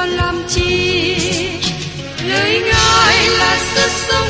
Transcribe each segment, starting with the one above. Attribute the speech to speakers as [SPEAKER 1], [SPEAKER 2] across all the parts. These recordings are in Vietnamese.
[SPEAKER 1] còn làm chi? Lời ngài là sức sống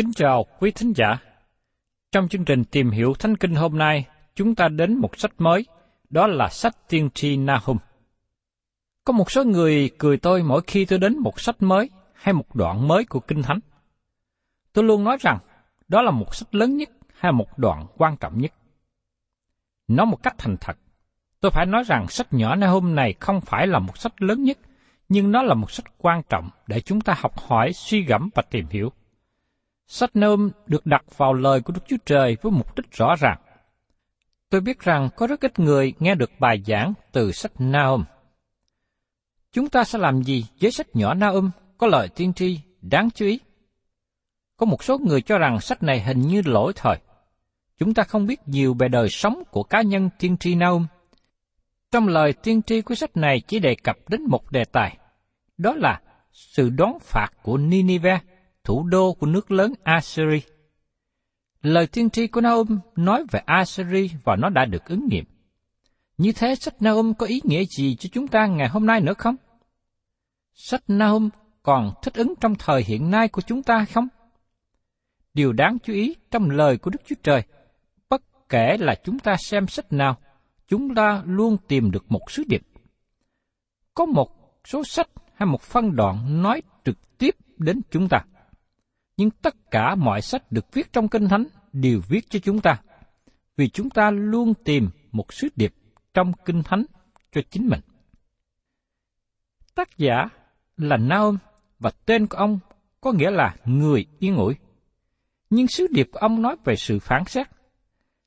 [SPEAKER 2] Kính chào quý thính giả. Trong chương trình tìm hiểu Thánh Kinh hôm nay, chúng ta đến một sách mới, đó là sách tiên tri Nahum. Có một số người cười tôi mỗi khi tôi đến một sách mới hay một đoạn mới của Kinh Thánh. Tôi luôn nói rằng đó là một sách lớn nhất hay một đoạn quan trọng nhất. Nói một cách thành thật, tôi phải nói rằng sách nhỏ Nahum này không phải là một sách lớn nhất, nhưng nó là một sách quan trọng để chúng ta học hỏi, suy gẫm và tìm hiểu. Sách nôm được đặt vào lời của Đức Chúa Trời với mục đích rõ ràng. Tôi biết rằng có rất ít người nghe được bài giảng từ sách Naum. Chúng ta sẽ làm gì với sách nhỏ Naum có lời tiên tri đáng chú ý? Có một số người cho rằng sách này hình như lỗi thời. Chúng ta không biết nhiều về đời sống của cá nhân tiên tri Naum. Trong lời tiên tri của sách này chỉ đề cập đến một đề tài, đó là sự đón phạt của Nineveh, thủ đô của nước lớn Assyria. Lời tiên tri của Naum nói về Assyria và nó đã được ứng nghiệm. Như thế sách Nahum có ý nghĩa gì cho chúng ta ngày hôm nay nữa không? Sách Nahum còn thích ứng trong thời hiện nay của chúng ta không? Điều đáng chú ý trong lời của Đức Chúa Trời, bất kể là chúng ta xem sách nào, chúng ta luôn tìm được một sứ điệp. Có một số sách hay một phân đoạn nói trực tiếp đến chúng ta. Nhưng tất cả mọi sách được viết trong Kinh Thánh đều viết cho chúng ta, vì chúng ta luôn tìm một sứ điệp trong Kinh Thánh cho chính mình. Tác giả là Naum và tên của ông có nghĩa là người yên ủi. Nhưng sứ điệp của ông nói về sự phán xét.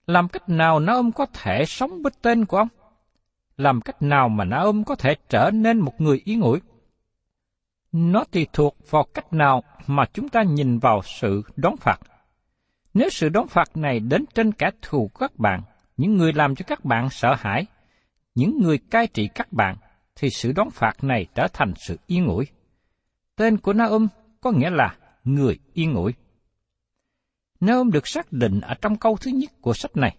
[SPEAKER 2] Làm cách nào Naum có thể sống với tên của ông? Làm cách nào mà Naum có thể trở nên một người yên ủi? Nó tùy thuộc vào cách nào mà chúng ta nhìn vào sự đón phạt. Nếu sự đón phạt này đến trên kẻ thù của các bạn, những người làm cho các bạn sợ hãi, những người cai trị các bạn, thì sự đón phạt này trở thành sự yên ủi. Tên của Naum có nghĩa là người yên ủi. Naum được xác định ở trong câu thứ nhất của sách này.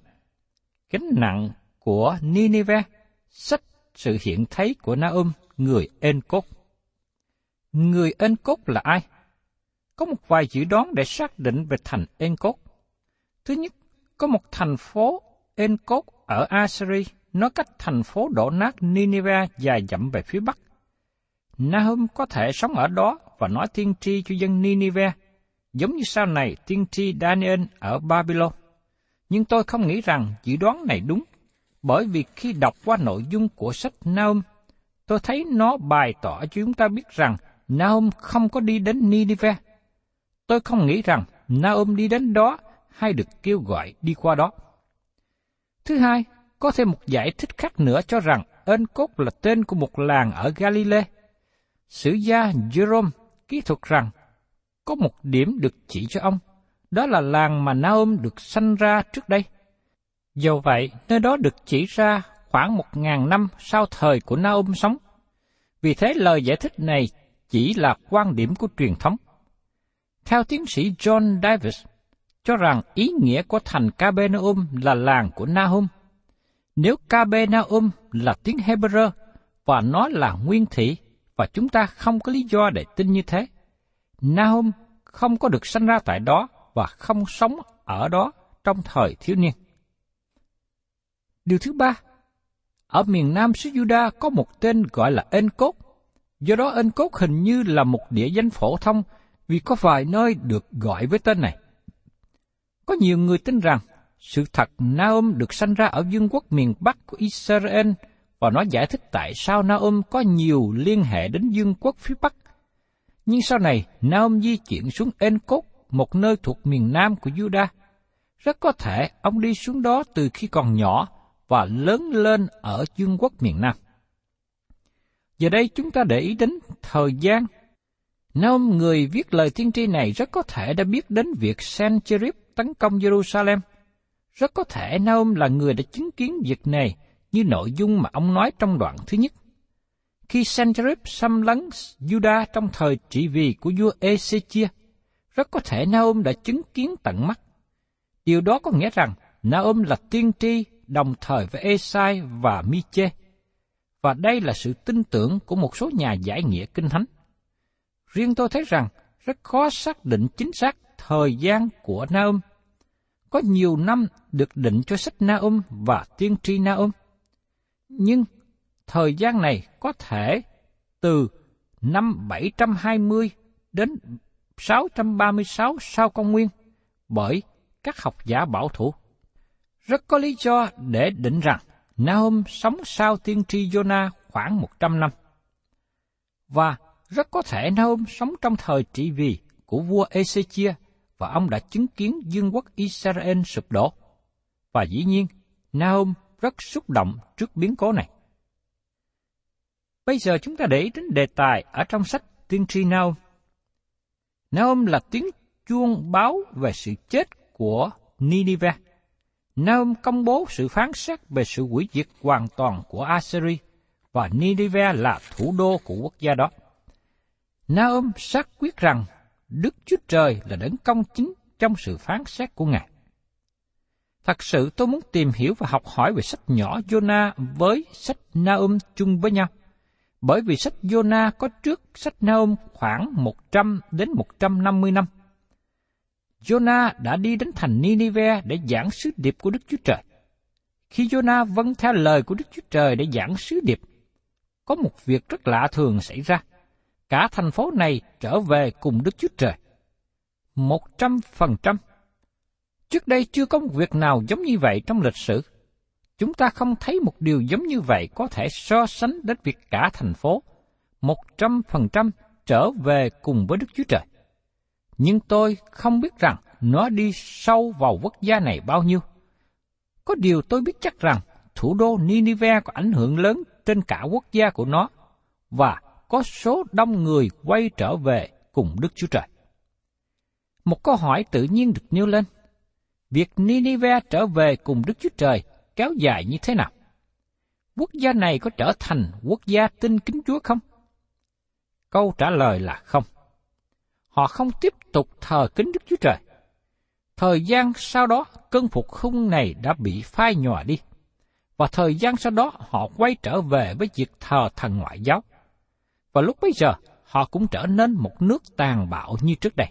[SPEAKER 2] Gánh nặng của Nineveh, sách sự hiện thấy của Naum, người En Cốt. Người Ên Cốt là ai? Có một vài dự đoán để xác định về thành Ên Cốt. Thứ nhất, có một thành phố Ên Cốt ở Assyria, nó cách thành phố đổ nát Nineveh dài dặm về phía bắc. Nahum có thể sống ở đó và nói tiên tri cho dân Nineveh, giống như sau này tiên tri Daniel ở Babylon. Nhưng tôi không nghĩ rằng dự đoán này đúng, bởi vì khi đọc qua nội dung của sách Nahum, tôi thấy nó bày tỏ cho chúng ta biết rằng Naum không có đi đến Ninive. Tôi không nghĩ rằng Naum đi đến đó hay được kêu gọi đi qua đó. Thứ hai, có thêm một giải thích khác nữa cho rằng Ên Cốt là tên của một làng ở Galilee. Sử gia Jerome kỹ thuật rằng có một điểm được chỉ cho ông, đó là làng mà Naom được sanh ra trước đây. Do vậy, nơi đó được chỉ ra khoảng một ngàn năm sau thời của Naom sống. Vì thế lời giải thích này chỉ là quan điểm của truyền thống. Theo tiến sĩ John Davis, cho rằng ý nghĩa của thành Capernaum là làng của Nahum. Nếu Capernaum là tiếng Hebrew và nó là nguyên thị và chúng ta không có lý do để tin như thế, Nahum không có được sanh ra tại đó và không sống ở đó trong thời thiếu niên. Điều thứ ba, ở miền nam xứ Juda có một tên gọi là Ên Cốt. Do đó ân Cốt hình như là một địa danh phổ thông vì có vài nơi được gọi với tên này. Có nhiều người tin rằng sự thật Naom được sanh ra ở vương quốc miền Bắc của Israel và nó giải thích tại sao Naom có nhiều liên hệ đến vương quốc phía Bắc. Nhưng sau này, Naom di chuyển xuống En Cốt, một nơi thuộc miền Nam của Judah. Rất có thể ông đi xuống đó từ khi còn nhỏ và lớn lên ở vương quốc miền Nam. Giờ đây chúng ta để ý đến thời gian. Naom người viết lời tiên tri này rất có thể đã biết đến việc Sancherib tấn công Jerusalem. Rất có thể Naum là người đã chứng kiến việc này như nội dung mà ông nói trong đoạn thứ nhất. Khi Sancherib xâm lấn Juda trong thời trị vì của vua Ezechia, rất có thể Naum đã chứng kiến tận mắt. Điều đó có nghĩa rằng Naum là tiên tri đồng thời với Esai và Miche. Và đây là sự tin tưởng của một số nhà giải nghĩa kinh thánh. Riêng tôi thấy rằng rất khó xác định chính xác thời gian của Naum. Có nhiều năm được định cho sách Naum và tiên tri Naum. Nhưng thời gian này có thể từ năm 720 đến 636 sau công nguyên bởi các học giả bảo thủ. Rất có lý do để định rằng Nahum sống sau tiên tri Jonah khoảng 100 năm. Và rất có thể Nahum sống trong thời trị vì của vua Ezechia và ông đã chứng kiến vương quốc Israel sụp đổ. Và dĩ nhiên, Nahum rất xúc động trước biến cố này. Bây giờ chúng ta để ý đến đề tài ở trong sách tiên tri Nahum. Nahum là tiếng chuông báo về sự chết của Nineveh. Nahum công bố sự phán xét về sự hủy diệt hoàn toàn của Assyria và Nineveh là thủ đô của quốc gia đó. Naom xác quyết rằng Đức Chúa Trời là đấng công chính trong sự phán xét của Ngài. Thật sự tôi muốn tìm hiểu và học hỏi về sách nhỏ Jonah với sách Naum chung với nhau. Bởi vì sách Jonah có trước sách Naum khoảng 100 đến 150 năm. Jonah đã đi đến thành Nineveh để giảng sứ điệp của Đức Chúa Trời. Khi Jonah vâng theo lời của Đức Chúa Trời để giảng sứ điệp, có một việc rất lạ thường xảy ra cả thành phố này trở về cùng Đức Chúa Trời. Một trăm phần trăm. Trước đây chưa có một việc nào giống như vậy trong lịch sử. Chúng ta không thấy một điều giống như vậy có thể so sánh đến việc cả thành phố, một trăm phần trăm trở về cùng với Đức Chúa Trời. Nhưng tôi không biết rằng nó đi sâu vào quốc gia này bao nhiêu. Có điều tôi biết chắc rằng thủ đô Nineveh có ảnh hưởng lớn trên cả quốc gia của nó, và có số đông người quay trở về cùng Đức Chúa Trời. Một câu hỏi tự nhiên được nêu lên. Việc Nineveh trở về cùng Đức Chúa Trời kéo dài như thế nào? Quốc gia này có trở thành quốc gia tin kính Chúa không? Câu trả lời là không. Họ không tiếp tục thờ kính Đức Chúa Trời. Thời gian sau đó, cơn phục hưng này đã bị phai nhòa đi. Và thời gian sau đó, họ quay trở về với việc thờ thần ngoại giáo và lúc bấy giờ họ cũng trở nên một nước tàn bạo như trước đây.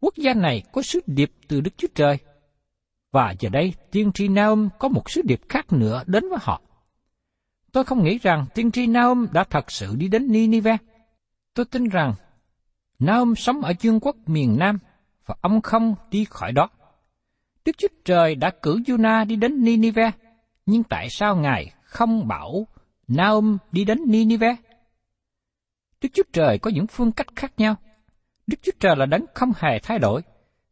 [SPEAKER 2] Quốc gia này có sứ điệp từ Đức Chúa Trời, và giờ đây tiên tri Naum có một sứ điệp khác nữa đến với họ. Tôi không nghĩ rằng tiên tri Naum đã thật sự đi đến Ninive. Tôi tin rằng Naum sống ở dương quốc miền Nam và ông không đi khỏi đó. Đức Chúa Trời đã cử Jonah đi đến Ninive, nhưng tại sao Ngài không bảo Naum đi đến Ninive? Đức Chúa Trời có những phương cách khác nhau. Đức Chúa Trời là đấng không hề thay đổi,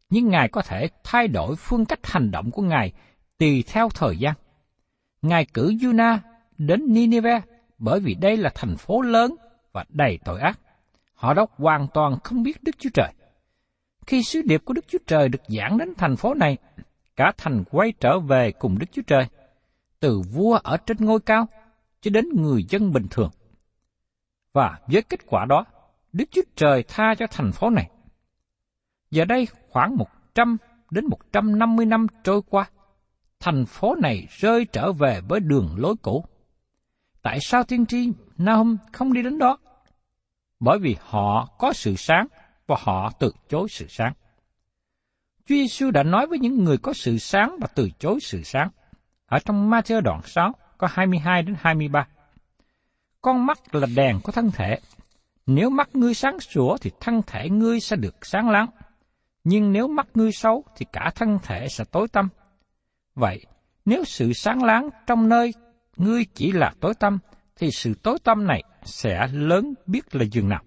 [SPEAKER 2] nhưng Ngài có thể thay đổi phương cách hành động của Ngài tùy theo thời gian. Ngài cử Jonah đến Ninive bởi vì đây là thành phố lớn và đầy tội ác. Họ đó hoàn toàn không biết Đức Chúa Trời. Khi sứ điệp của Đức Chúa Trời được giảng đến thành phố này, cả thành quay trở về cùng Đức Chúa Trời, từ vua ở trên ngôi cao cho đến người dân bình thường. Và với kết quả đó, Đức Chúa Trời tha cho thành phố này. Giờ đây khoảng 100 đến 150 năm trôi qua, thành phố này rơi trở về với đường lối cũ. Tại sao tiên tri Nahum không đi đến đó? Bởi vì họ có sự sáng và họ từ chối sự sáng. Chúa Giêsu đã nói với những người có sự sáng và từ chối sự sáng. Ở trong Matthew đoạn 6 có 22 đến 23. Con mắt là đèn của thân thể. Nếu mắt ngươi sáng sủa thì thân thể ngươi sẽ được sáng láng. Nhưng nếu mắt ngươi xấu thì cả thân thể sẽ tối tăm. Vậy, nếu sự sáng láng trong nơi ngươi chỉ là tối tăm, thì sự tối tăm này sẽ lớn biết là dường nào.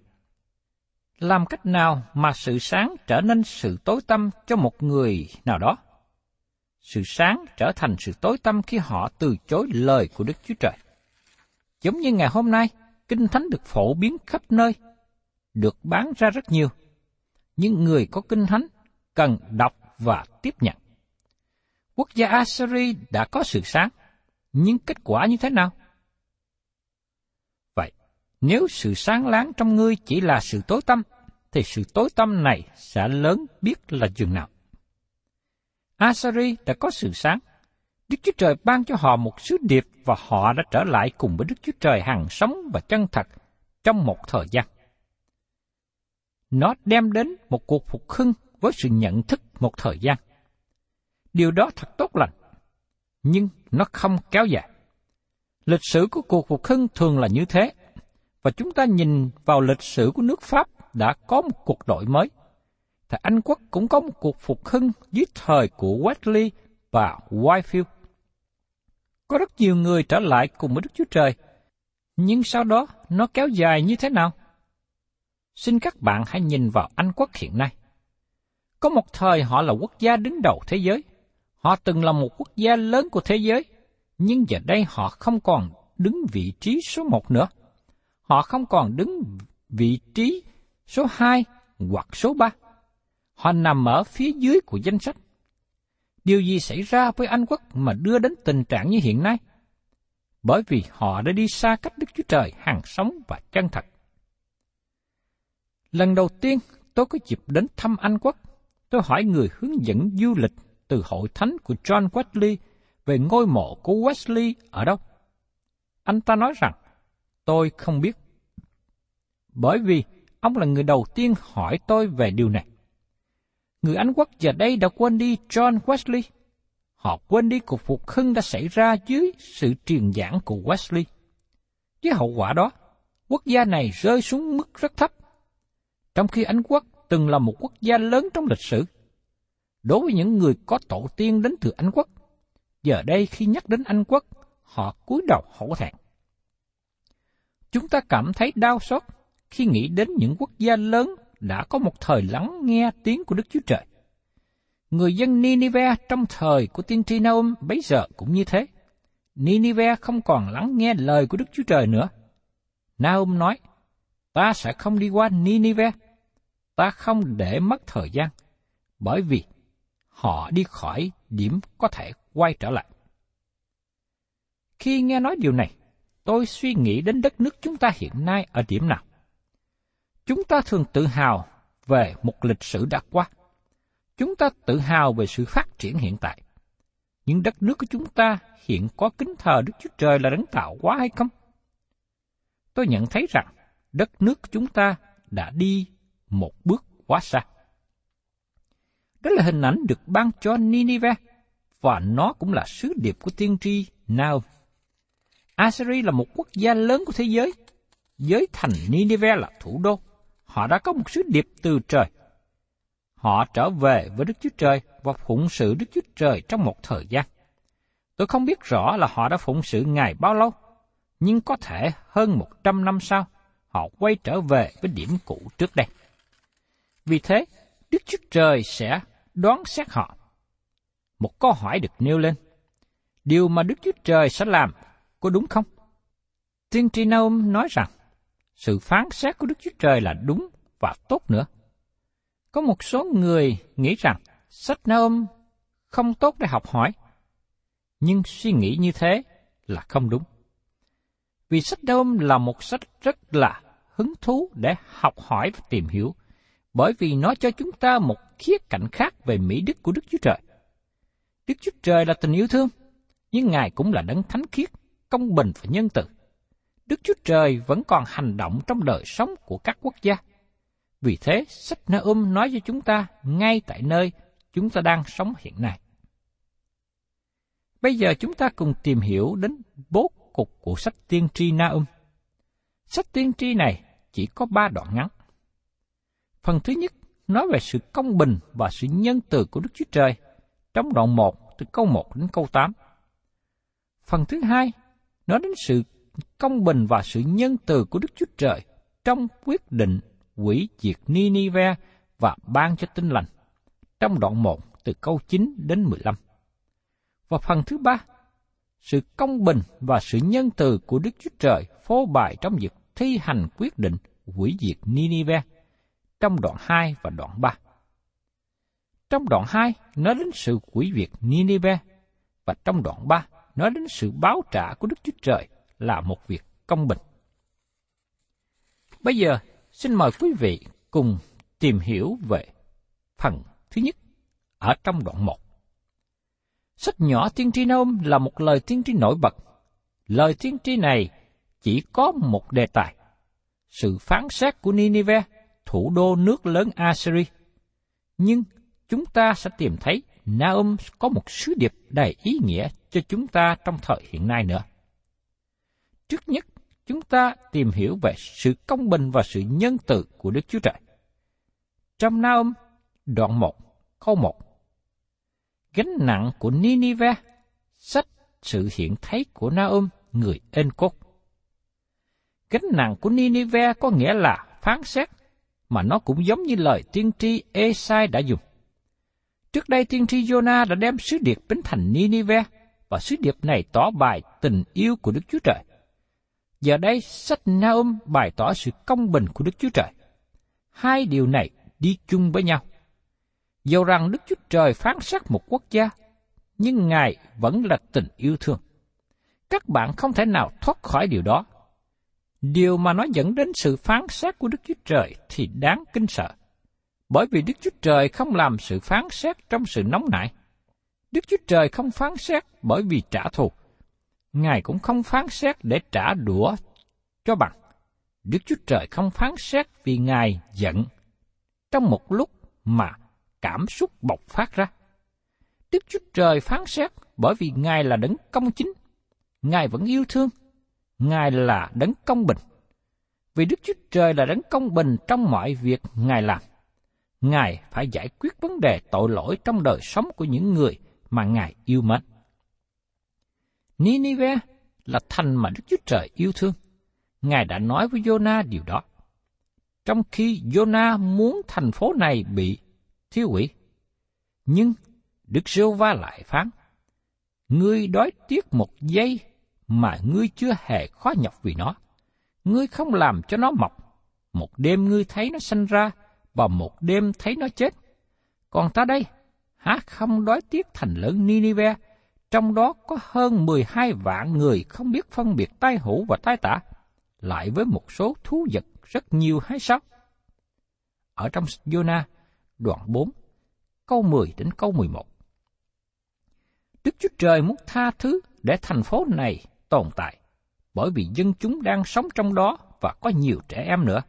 [SPEAKER 2] Làm cách nào mà sự sáng trở nên sự tối tăm cho một người nào đó? Sự sáng trở thành sự tối tăm khi họ từ chối lời của Đức Chúa Trời. Giống như ngày hôm nay, Kinh Thánh được phổ biến khắp nơi, được bán ra rất nhiều. Nhưng người có Kinh Thánh cần đọc và tiếp nhận. Quốc gia Assyria đã có sự sáng, nhưng kết quả như thế nào? Nếu sự sáng láng trong ngươi chỉ là sự tối tâm, thì sự tối tâm này sẽ lớn biết là chừng nào. Asari đã có sự sáng. Đức Chúa Trời ban cho họ một sứ điệp và họ đã trở lại cùng với Đức Chúa Trời hằng sống và chân thật trong một thời gian. Nó đem đến một cuộc phục hưng với sự nhận thức một thời gian. Điều đó thật tốt lành, nhưng nó không kéo dài. Lịch sử của cuộc phục hưng thường là như thế, và chúng ta nhìn vào lịch sử của nước Pháp đã có một cuộc đổi mới. Thì Anh quốc cũng có một cuộc phục hưng dưới thời của Wesley và Whitefield. Có rất nhiều người trở lại cùng với Đức Chúa Trời, nhưng sau đó nó kéo dài như thế nào? Xin các bạn hãy nhìn vào Anh quốc hiện nay. Có một thời họ là quốc gia đứng đầu thế giới. Họ từng là một quốc gia lớn của thế giới, nhưng giờ đây họ không còn đứng vị trí số một nữa. Họ không còn đứng vị trí số hai hoặc số ba. Họ nằm ở phía dưới của danh sách. Điều gì xảy ra với Anh quốc mà đưa đến tình trạng như hiện nay? Bởi vì họ đã đi xa cách Đức Chúa Trời hàng sống và chân thật. Lần đầu tiên tôi có dịp đến thăm Anh quốc, tôi hỏi người hướng dẫn du lịch từ hội thánh của John Wesley về ngôi mộ của Wesley ở đâu. Anh ta nói rằng, tôi không biết. Bởi vì ông là người đầu tiên hỏi tôi về điều này. Người Anh quốc giờ đây đã quên đi John Wesley. Họ quên đi cuộc phục hưng đã xảy ra dưới sự truyền giảng của Wesley. Với hậu quả đó, quốc gia này rơi xuống mức rất thấp. Trong khi Anh quốc từng là một quốc gia lớn trong lịch sử. Đối với những người có tổ tiên đến từ Anh quốc, giờ đây khi nhắc đến Anh quốc, họ cúi đầu hổ thẹn. Chúng ta cảm thấy đau xót khi nghĩ đến những quốc gia lớn đã có một thời lắng nghe tiếng của Đức Chúa Trời. Người dân Ninive trong thời của tiên tri Naum bấy giờ cũng như thế. Ninive không còn lắng nghe lời của Đức Chúa Trời nữa. Naum nói, ta sẽ không đi qua Ninive, ta không để mất thời gian, bởi vì họ đi khỏi điểm có thể quay trở lại. Khi nghe nói điều này, tôi suy nghĩ đến đất nước chúng ta hiện nay ở điểm nào. Chúng ta thường tự hào về một lịch sử đã qua. Chúng ta tự hào về sự phát triển hiện tại. Nhưng đất nước của chúng ta hiện có kính thờ Đức Chúa Trời là đấng tạo quá hay không? Tôi nhận thấy rằng đất nước của chúng ta đã đi một bước quá xa. Đó là hình ảnh được ban cho Ninive, và nó cũng là sứ điệp của tiên tri Now. Assyria là một quốc gia lớn của thế giới, với thành Nineveh là thủ đô họ đã có một sứ điệp từ trời. Họ trở về với Đức Chúa Trời và phụng sự Đức Chúa Trời trong một thời gian. Tôi không biết rõ là họ đã phụng sự Ngài bao lâu, nhưng có thể hơn một trăm năm sau, họ quay trở về với điểm cũ trước đây. Vì thế, Đức Chúa Trời sẽ đoán xét họ. Một câu hỏi được nêu lên. Điều mà Đức Chúa Trời sẽ làm có đúng không? Tiên tri Naum nói rằng, sự phán xét của Đức Chúa Trời là đúng và tốt nữa. Có một số người nghĩ rằng sách Naum không tốt để học hỏi, nhưng suy nghĩ như thế là không đúng. Vì sách Naum là một sách rất là hứng thú để học hỏi và tìm hiểu, bởi vì nó cho chúng ta một khía cạnh khác về mỹ đức của Đức Chúa Trời. Đức Chúa Trời là tình yêu thương, nhưng Ngài cũng là đấng thánh khiết, công bình và nhân từ. Đức Chúa Trời vẫn còn hành động trong đời sống của các quốc gia. Vì thế, sách Na-um nói cho chúng ta ngay tại nơi chúng ta đang sống hiện nay. Bây giờ chúng ta cùng tìm hiểu đến bố cục của sách tiên tri Na-um. Sách tiên tri này chỉ có ba đoạn ngắn. Phần thứ nhất nói về sự công bình và sự nhân từ của Đức Chúa Trời trong đoạn 1 từ câu 1 đến câu 8. Phần thứ hai nói đến sự công bình và sự nhân từ của Đức Chúa Trời trong quyết định quỷ diệt Ninive và ban cho tinh lành trong đoạn 1 từ câu 9 đến 15. Và phần thứ ba, sự công bình và sự nhân từ của Đức Chúa Trời phô bày trong việc thi hành quyết định hủy diệt Ninive trong đoạn 2 và đoạn 3. Trong đoạn 2 nói đến sự hủy diệt Ninive và trong đoạn 3 nói đến sự báo trả của Đức Chúa Trời là một việc công bình. Bây giờ, xin mời quý vị cùng tìm hiểu về phần thứ nhất ở trong đoạn 1. Sách nhỏ tiên tri Nôm là một lời tiên tri nổi bật. Lời tiên tri này chỉ có một đề tài, sự phán xét của Ninive, thủ đô nước lớn Assyria. Nhưng chúng ta sẽ tìm thấy Naum có một sứ điệp đầy ý nghĩa cho chúng ta trong thời hiện nay nữa. Trước nhất, chúng ta tìm hiểu về sự công bình và sự nhân từ của Đức Chúa Trời. Trong Naum, đoạn 1, câu 1. Gánh nặng của Ninive, sách sự hiện thấy của Naum, người ên cốt. Gánh nặng của Ninive có nghĩa là phán xét, mà nó cũng giống như lời tiên tri Esai đã dùng. Trước đây tiên tri Jonah đã đem sứ điệp đến thành Ninive, và sứ điệp này tỏ bài tình yêu của Đức Chúa Trời. Giờ đây, sách Naum bày tỏ sự công bình của Đức Chúa Trời. Hai điều này đi chung với nhau. Dầu rằng Đức Chúa Trời phán xét một quốc gia, nhưng Ngài vẫn là tình yêu thương. Các bạn không thể nào thoát khỏi điều đó. Điều mà nó dẫn đến sự phán xét của Đức Chúa Trời thì đáng kinh sợ. Bởi vì Đức Chúa Trời không làm sự phán xét trong sự nóng nảy. Đức Chúa Trời không phán xét bởi vì trả thù, Ngài cũng không phán xét để trả đũa cho bằng. Đức Chúa Trời không phán xét vì Ngài giận trong một lúc mà cảm xúc bộc phát ra. Đức Chúa Trời phán xét bởi vì Ngài là đấng công chính. Ngài vẫn yêu thương. Ngài là đấng công bình. Vì Đức Chúa Trời là đấng công bình trong mọi việc Ngài làm. Ngài phải giải quyết vấn đề tội lỗi trong đời sống của những người mà Ngài yêu mến. Ninive là thành mà Đức Chúa Trời yêu thương. Ngài đã nói với Jonah điều đó. Trong khi Jonah muốn thành phố này bị thiêu hủy, nhưng Đức Giêsu va lại phán, Ngươi đói tiếc một giây mà ngươi chưa hề khó nhọc vì nó. Ngươi không làm cho nó mọc. Một đêm ngươi thấy nó sanh ra, và một đêm thấy nó chết. Còn ta đây, há không đói tiếc thành lớn Ninive trong đó có hơn 12 vạn người không biết phân biệt tai hữu và tai tả, lại với một số thú vật rất nhiều hay sao? Ở trong Jonah, đoạn 4, câu 10 đến câu 11. Đức Chúa Trời muốn tha thứ để thành phố này tồn tại, bởi vì dân chúng đang sống trong đó và có nhiều trẻ em nữa.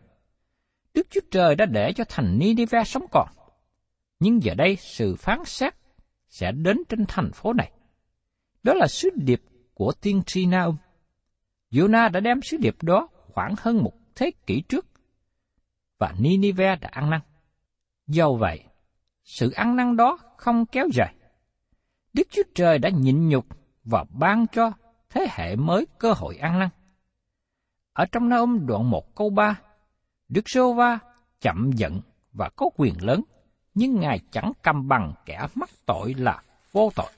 [SPEAKER 2] Đức Chúa Trời đã để cho thành Nineveh sống còn. Nhưng giờ đây sự phán xét sẽ đến trên thành phố này. Đó là sứ điệp của tiên tri Naum. Jonah đã đem sứ điệp đó khoảng hơn một thế kỷ trước. và Nineveh đã ăn năn. Do vậy, sự ăn năn đó không kéo dài. Đức Chúa Trời đã nhịn nhục và ban cho thế hệ mới cơ hội ăn năn. Ở trong Naum đoạn 1 câu 3, Đức Sô Va chậm giận và có quyền lớn, nhưng Ngài chẳng cầm bằng kẻ mắc tội là vô tội.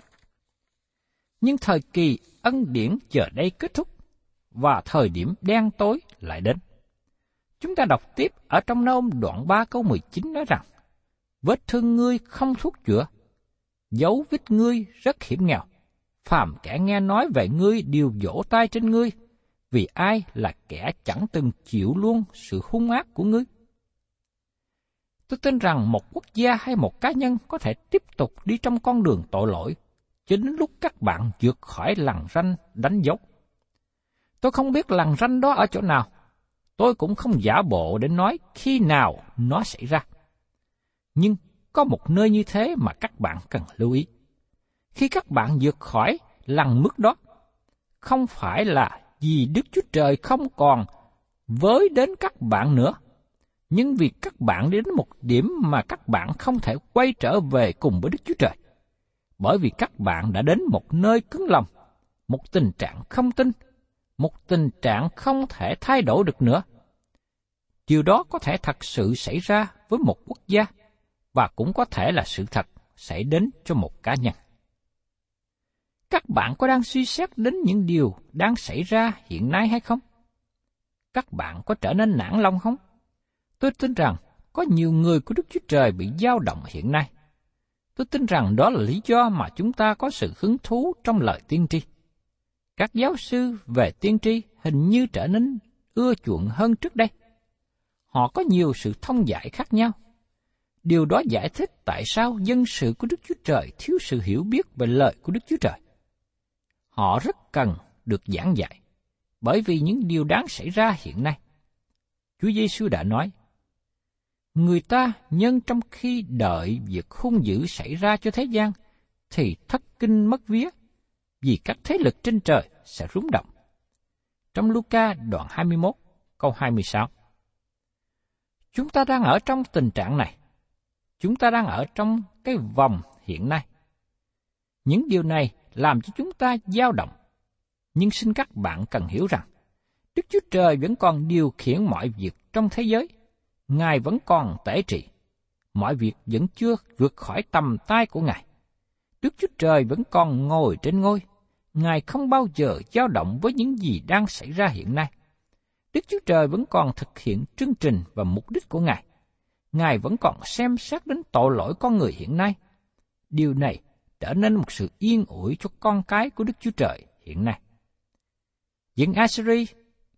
[SPEAKER 2] Nhưng thời kỳ ân điển chờ đây kết thúc, và thời điểm đen tối lại đến. Chúng ta đọc tiếp ở trong nôm đoạn 3 câu 19 nói rằng, Vết thương ngươi không thuốc chữa, dấu vết ngươi rất hiểm nghèo. Phàm kẻ nghe nói về ngươi đều vỗ tay trên ngươi, vì ai là kẻ chẳng từng chịu luôn sự hung ác của ngươi. Tôi tin rằng một quốc gia hay một cá nhân có thể tiếp tục đi trong con đường tội lỗi, cho đến lúc các bạn vượt khỏi lằn ranh đánh dấu. Tôi không biết lằn ranh đó ở chỗ nào, tôi cũng không giả bộ để nói khi nào nó xảy ra. Nhưng có một nơi như thế mà các bạn cần lưu ý. Khi các bạn vượt khỏi lằn mức đó, không phải là vì Đức Chúa Trời không còn với đến các bạn nữa, nhưng vì các bạn đến một điểm mà các bạn không thể quay trở về cùng với Đức Chúa Trời. Bởi vì các bạn đã đến một nơi cứng lòng, một tình trạng không tin, một tình trạng không thể thay đổi được nữa. Điều đó có thể thật sự xảy ra với một quốc gia, và cũng có thể là sự thật xảy đến cho một cá nhân. Các bạn có đang suy xét đến những điều đang xảy ra hiện nay hay không? Các bạn có trở nên nản lòng không? Tôi tin rằng có nhiều người của Đức Chúa Trời bị dao động hiện nay. Tôi tin rằng đó là lý do mà chúng ta có sự hứng thú trong lời tiên tri. Các giáo sư về tiên tri hình như trở nên ưa chuộng hơn trước đây. Họ có nhiều sự thông giải khác nhau. Điều đó giải thích tại sao dân sự của Đức Chúa Trời thiếu sự hiểu biết về lời của Đức Chúa Trời họ rất cần được giảng dạy, bởi vì những điều đáng xảy ra hiện nay. Chúa Giêsu đã nói, Người ta nhân trong khi đợi việc hung dữ xảy ra cho thế gian, thì thất kinh mất vía, vì các thế lực trên trời sẽ rúng động. Trong Luca đoạn 21, câu 26 Chúng ta đang ở trong tình trạng này. Chúng ta đang ở trong cái vòng hiện nay. Những điều này làm cho chúng ta dao động. Nhưng xin các bạn cần hiểu rằng, Đức Chúa Trời vẫn còn điều khiển mọi việc trong thế giới. Ngài vẫn còn tể trị. Mọi việc vẫn chưa vượt khỏi tầm tay của Ngài. Đức Chúa Trời vẫn còn ngồi trên ngôi. Ngài không bao giờ dao động với những gì đang xảy ra hiện nay. Đức Chúa Trời vẫn còn thực hiện chương trình và mục đích của Ngài. Ngài vẫn còn xem xét đến tội lỗi con người hiện nay. Điều này trở nên một sự yên ủi cho con cái của Đức Chúa Trời hiện nay. Dân Assyri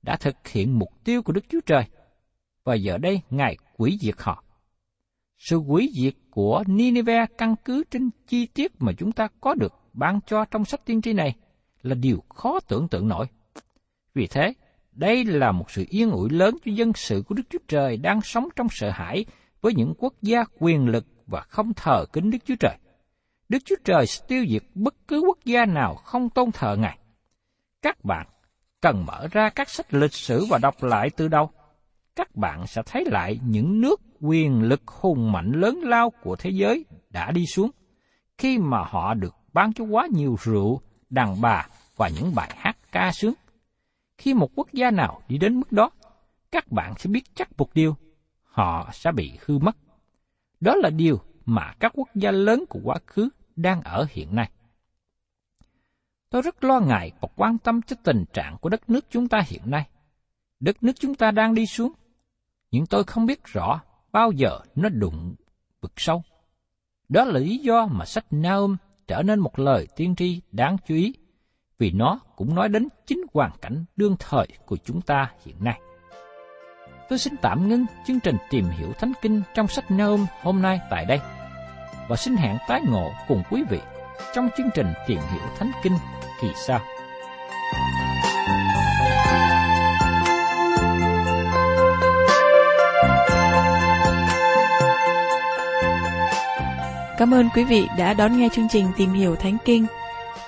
[SPEAKER 2] đã thực hiện mục tiêu của Đức Chúa Trời, và giờ đây Ngài quỷ diệt họ. Sự quỷ diệt của Nineveh căn cứ trên chi tiết mà chúng ta có được ban cho trong sách tiên tri này là điều khó tưởng tượng nổi. Vì thế, đây là một sự yên ủi lớn cho dân sự của Đức Chúa Trời đang sống trong sợ hãi với những quốc gia quyền lực và không thờ kính Đức Chúa Trời. Đức Chúa Trời sẽ tiêu diệt bất cứ quốc gia nào không tôn thờ Ngài. Các bạn cần mở ra các sách lịch sử và đọc lại từ đâu. Các bạn sẽ thấy lại những nước quyền lực hùng mạnh lớn lao của thế giới đã đi xuống, khi mà họ được ban cho quá nhiều rượu, đàn bà và những bài hát ca sướng. Khi một quốc gia nào đi đến mức đó, các bạn sẽ biết chắc một điều, họ sẽ bị hư mất. Đó là điều mà các quốc gia lớn của quá khứ đang ở hiện nay. Tôi rất lo ngại và quan tâm tới tình trạng của đất nước chúng ta hiện nay. Đất nước chúng ta đang đi xuống, nhưng tôi không biết rõ bao giờ nó đụng vực sâu. Đó là lý do mà sách Naum trở nên một lời tiên tri đáng chú ý, vì nó cũng nói đến chính hoàn cảnh đương thời của chúng ta hiện nay. Tôi xin tạm ngưng chương trình tìm hiểu Thánh Kinh trong sách Nôm hôm nay tại đây và xin hẹn tái ngộ cùng quý vị trong chương trình tìm hiểu Thánh Kinh kỳ sau.
[SPEAKER 3] Cảm ơn quý vị đã đón nghe chương trình Tìm hiểu Thánh Kinh.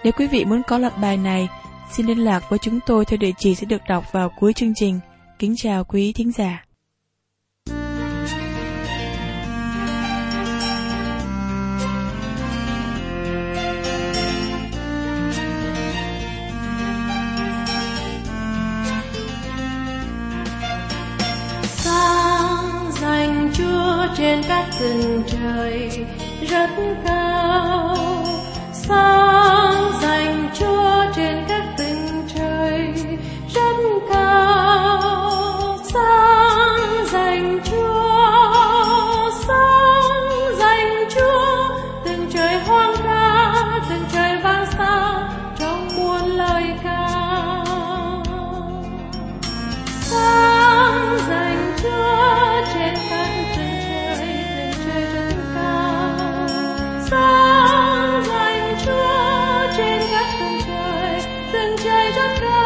[SPEAKER 3] Nếu quý vị muốn có loạt bài này, xin liên lạc với chúng tôi theo địa chỉ sẽ được đọc vào cuối chương trình. Kính chào quý thính giả.
[SPEAKER 1] sáng dành chúa trên các rừng trời rất cao từng trời rất cao